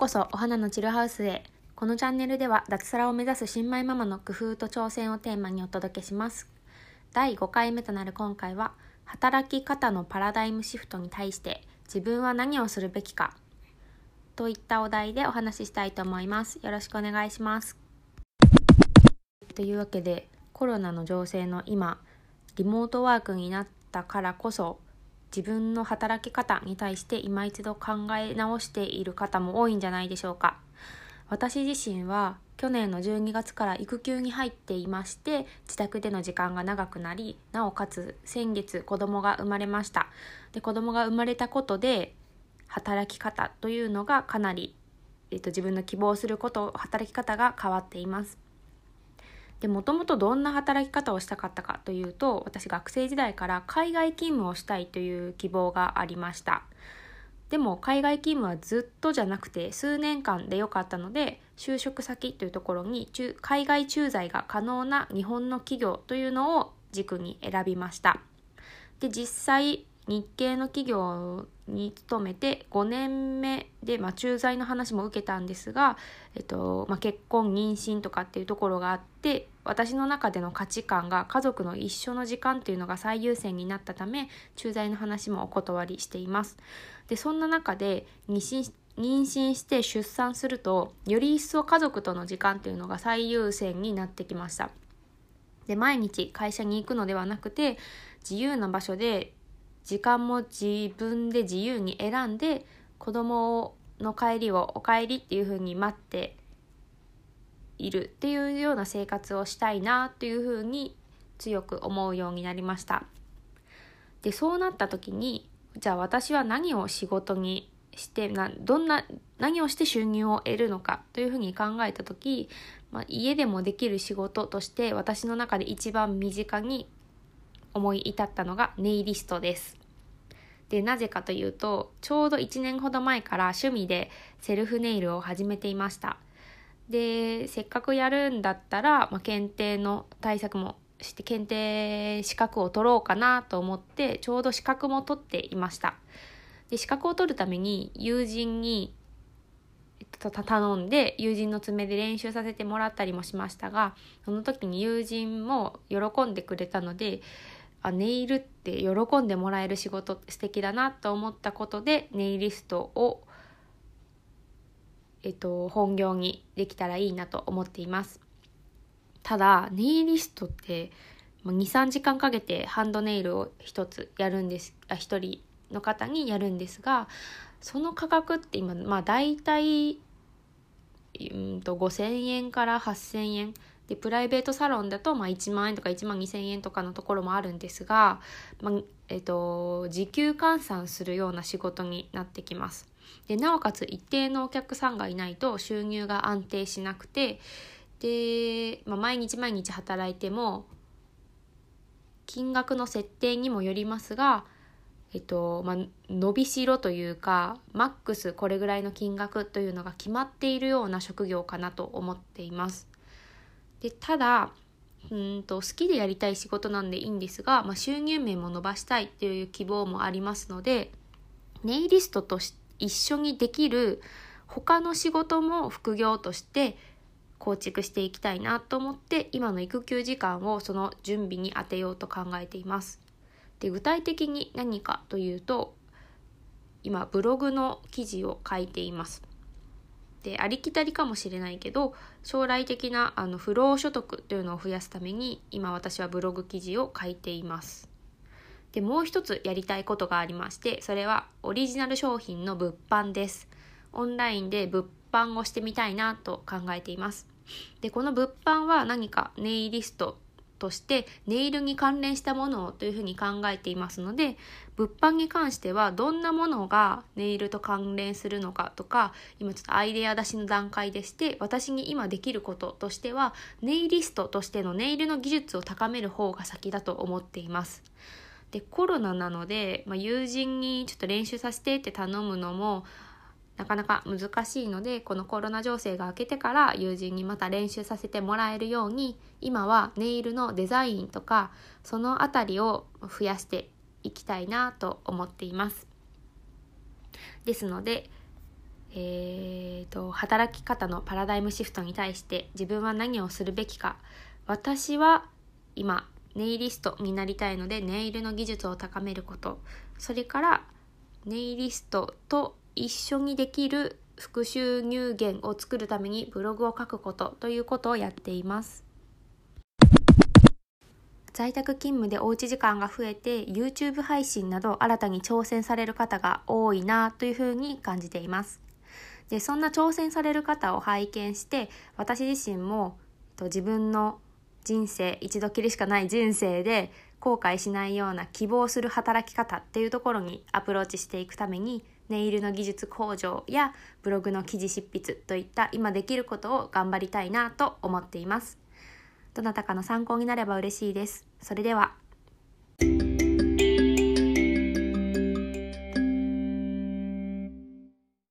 こそお花のチルハウスへ。このチャンネルでは脱サラを目指す新米ママの工夫と挑戦をテーマにお届けします。第5回目となる今回は働き方のパラダイムシフトに対して自分は何をするべきかといったお題でお話ししたいと思います。よろしくお願いします。というわけでコロナの情勢の今リモートワークになったからこそ自分の働き方に対して今一度考え直している方も多いんじゃないでしょうか。私自身は去年の12月から育休に入っていまして自宅での時間が長くなりなおかつ先月子供が生まれました。で子供が生まれたことで働き方というのがかなり、えっと、自分の希望すること働き方が変わっています。でもともとどんな働き方をしたかったかというと私学生時代から海外勤務をしたいという希望がありました。でも海外勤務はずっとじゃなくて数年間でよかったので就職先というところに海外駐在が可能な日本の企業というのを軸に選びました。で実際日系の企業に勤めて5年目で、まあ、駐在の話も受けたんですが、えっとまあ、結婚妊娠とかっていうところがあって私の中での価値観が家族の一緒の時間っていうのが最優先になったため駐在の話もお断りしています。でそんな中で妊娠して出産するとより一層家族との時間っていうのが最優先になってきました。で毎日会社に行くのではなくて自由な場所で時間も自分で自由に選んで子供の帰りをお帰りっていう風に待っているっていうような生活をしたいなっていう風に強く思うようになりました。でそうなった時にじゃあ私は何を仕事にしてなどんな何をして収入を得るのかというふうに考えた時、まあ、家でもできる仕事として私の中で一番身近に思い至ったのがネイリストです。でなぜかというとちょうど1年ほど前から趣味でセルフネイルを始めていましたでせっかくやるんだったら、まあ、検定の対策もして検定資格を取ろうかなと思ってちょうど資格も取っていましたで資格を取るために友人に頼んで友人の爪で練習させてもらったりもしましたがその時に友人も喜んでくれたのであネイルって喜んでもらえる仕事素敵だなと思ったことでネイリストを、えっと、本業にできたらいいなと思っています。ただネイリストって23時間かけてハンドネイルを1つやるんですあ1人の方にやるんですがその価格って今まあ大体うんと5,000円から8,000円でプライベートサロンだとまあ1万円とか1万2,000円とかのところもあるんですが、まあえっと、時給換算するような仕事になってきます。でなおかつ一定のお客さんがいないと収入が安定しなくてで、まあ、毎日毎日働いても金額の設定にもよりますがえっとまあ、伸びしろというかマックスこれぐらいの金額というのが決まっているような職業かなと思っています。でただうんと好きでやりたい仕事なんでいいんですが、まあ、収入面も伸ばしたいっていう希望もありますのでネイリストと一緒にできる他の仕事も副業として構築していきたいなと思って今の育休時間をその準備に当てようと考えています。で具体的に何かというと今ブログの記事を書いています。でありきたりかもしれないけど将来的なあの不労所得というのを増やすために今私はブログ記事を書いています。でもう一つやりたいことがありましてそれはオリジナル商品の物販です。オンラインで物販をしてみたいなと考えています。でこの物販は何かネイリストとしてネイルに関連したものをというふうに考えていますので物販に関してはどんなものがネイルと関連するのかとか今ちょっとアイデア出しの段階でして私に今できることとしてはネイリストとしてのネイルの技術を高める方が先だと思っています。でコロナなので、まあ、友人にちょっと練習させてって頼むのもなかなか難しいのでこのコロナ情勢が明けてから友人にまた練習させてもらえるように今はネイルのデザインとかその辺りを増やしていきたいなと思っています。ですのでえーと、働き方のパラダイムシフトに対して自分は何をするべきか。私は今ネイリストになりたいのでネイルの技術を高めること。それからネイリストと一緒にできる副収入源を作るためにブログを書くことということをやっています。在宅勤務でおうち時間が増えて YouTube 配信など新たに挑戦される方が多いなというふうに感じています。でそんな挑戦される方を拝見して私自身も自分の人生一度きりしかない人生で後悔しないような希望する働き方っていうところにアプローチしていくためにネイルの技術向上やブログの記事執筆といった今できることを頑張りたいなと思っています。どなたかの参考になれば嬉しいです。それでは。